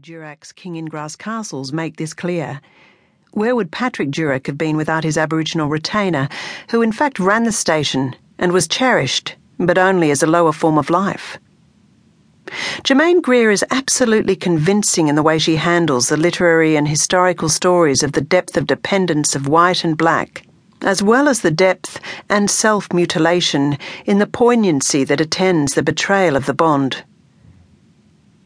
Durack's King in Grass Castles make this clear. Where would Patrick Durack have been without his Aboriginal retainer, who in fact ran the station and was cherished, but only as a lower form of life? Germaine Greer is absolutely convincing in the way she handles the literary and historical stories of the depth of dependence of white and black, as well as the depth and self mutilation in the poignancy that attends the betrayal of the bond.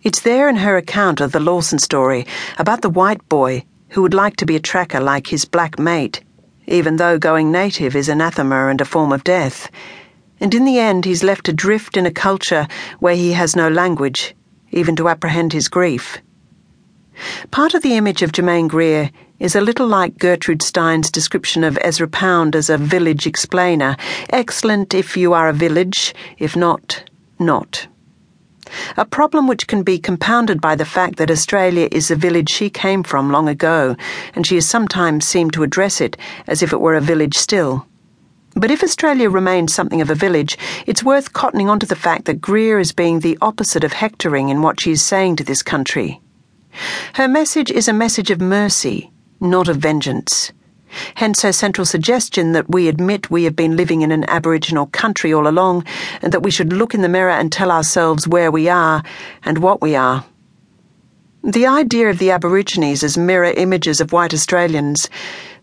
It's there in her account of the Lawson story about the white boy who would like to be a tracker like his black mate, even though going native is anathema and a form of death. And in the end, he's left adrift in a culture where he has no language, even to apprehend his grief. Part of the image of Germaine Greer is a little like Gertrude Stein's description of Ezra Pound as a village explainer, excellent if you are a village, if not, not a problem which can be compounded by the fact that Australia is a village she came from long ago, and she has sometimes seemed to address it as if it were a village still. But if Australia remains something of a village, it's worth cottoning onto the fact that Greer is being the opposite of hectoring in what she is saying to this country. Her message is a message of mercy, not of vengeance. Hence her central suggestion that we admit we have been living in an Aboriginal country all along, and that we should look in the mirror and tell ourselves where we are and what we are. The idea of the Aborigines as mirror images of white Australians,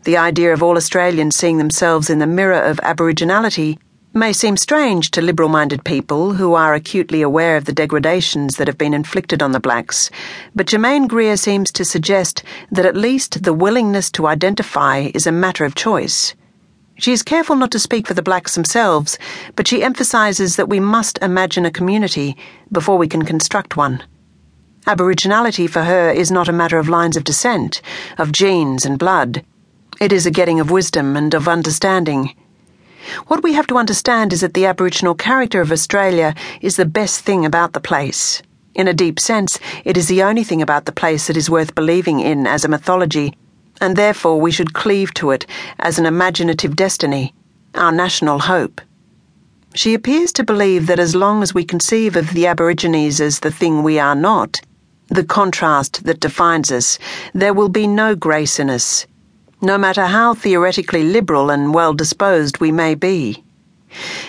the idea of all Australians seeing themselves in the mirror of Aboriginality, may seem strange to liberal minded people who are acutely aware of the degradations that have been inflicted on the blacks, but Germaine Greer seems to suggest that at least the willingness to identify is a matter of choice. She is careful not to speak for the blacks themselves, but she emphasizes that we must imagine a community before we can construct one. Aboriginality for her is not a matter of lines of descent, of genes and blood. It is a getting of wisdom and of understanding. What we have to understand is that the Aboriginal character of Australia is the best thing about the place. In a deep sense, it is the only thing about the place that is worth believing in as a mythology, and therefore we should cleave to it as an imaginative destiny, our national hope. She appears to believe that as long as we conceive of the Aborigines as the thing we are not, the contrast that defines us, there will be no grace in us, no matter how theoretically liberal and well disposed we may be.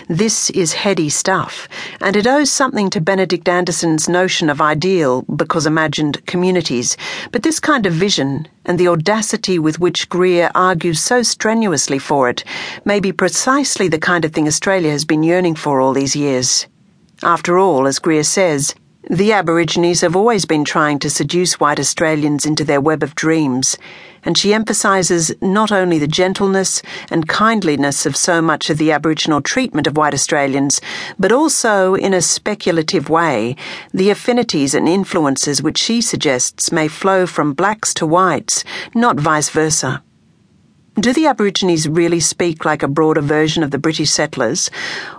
This is heady stuff, and it owes something to Benedict Anderson's notion of ideal, because imagined, communities. But this kind of vision, and the audacity with which Greer argues so strenuously for it, may be precisely the kind of thing Australia has been yearning for all these years. After all, as Greer says, the Aborigines have always been trying to seduce white Australians into their web of dreams, and she emphasises not only the gentleness and kindliness of so much of the Aboriginal treatment of white Australians, but also, in a speculative way, the affinities and influences which she suggests may flow from blacks to whites, not vice versa. Do the Aborigines really speak like a broader version of the British settlers?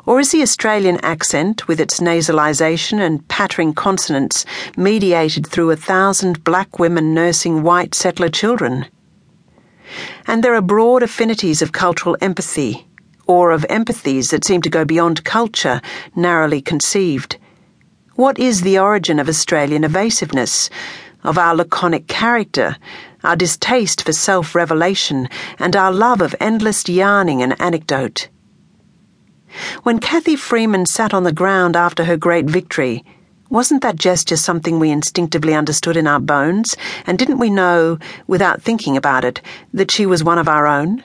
Or is the Australian accent, with its nasalisation and pattering consonants, mediated through a thousand black women nursing white settler children? And there are broad affinities of cultural empathy, or of empathies that seem to go beyond culture, narrowly conceived. What is the origin of Australian evasiveness, of our laconic character? our distaste for self revelation, and our love of endless yarning and anecdote. When Cathy Freeman sat on the ground after her great victory, wasn't that gesture something we instinctively understood in our bones, and didn't we know, without thinking about it, that she was one of our own?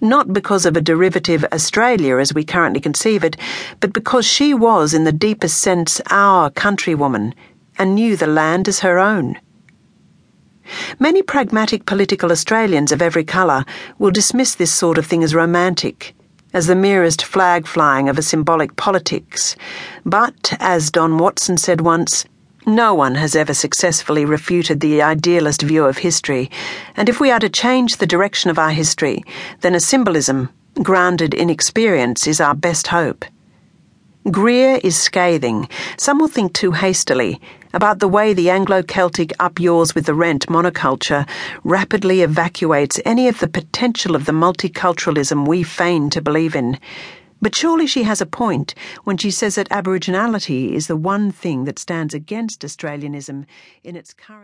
Not because of a derivative Australia as we currently conceive it, but because she was, in the deepest sense, our countrywoman, and knew the land as her own. Many pragmatic political Australians of every colour will dismiss this sort of thing as romantic, as the merest flag flying of a symbolic politics. But, as Don Watson said once, no one has ever successfully refuted the idealist view of history, and if we are to change the direction of our history, then a symbolism, grounded in experience, is our best hope. Greer is scathing, some will think too hastily, about the way the Anglo Celtic up yours with the rent monoculture rapidly evacuates any of the potential of the multiculturalism we feign to believe in. But surely she has a point when she says that Aboriginality is the one thing that stands against Australianism in its current.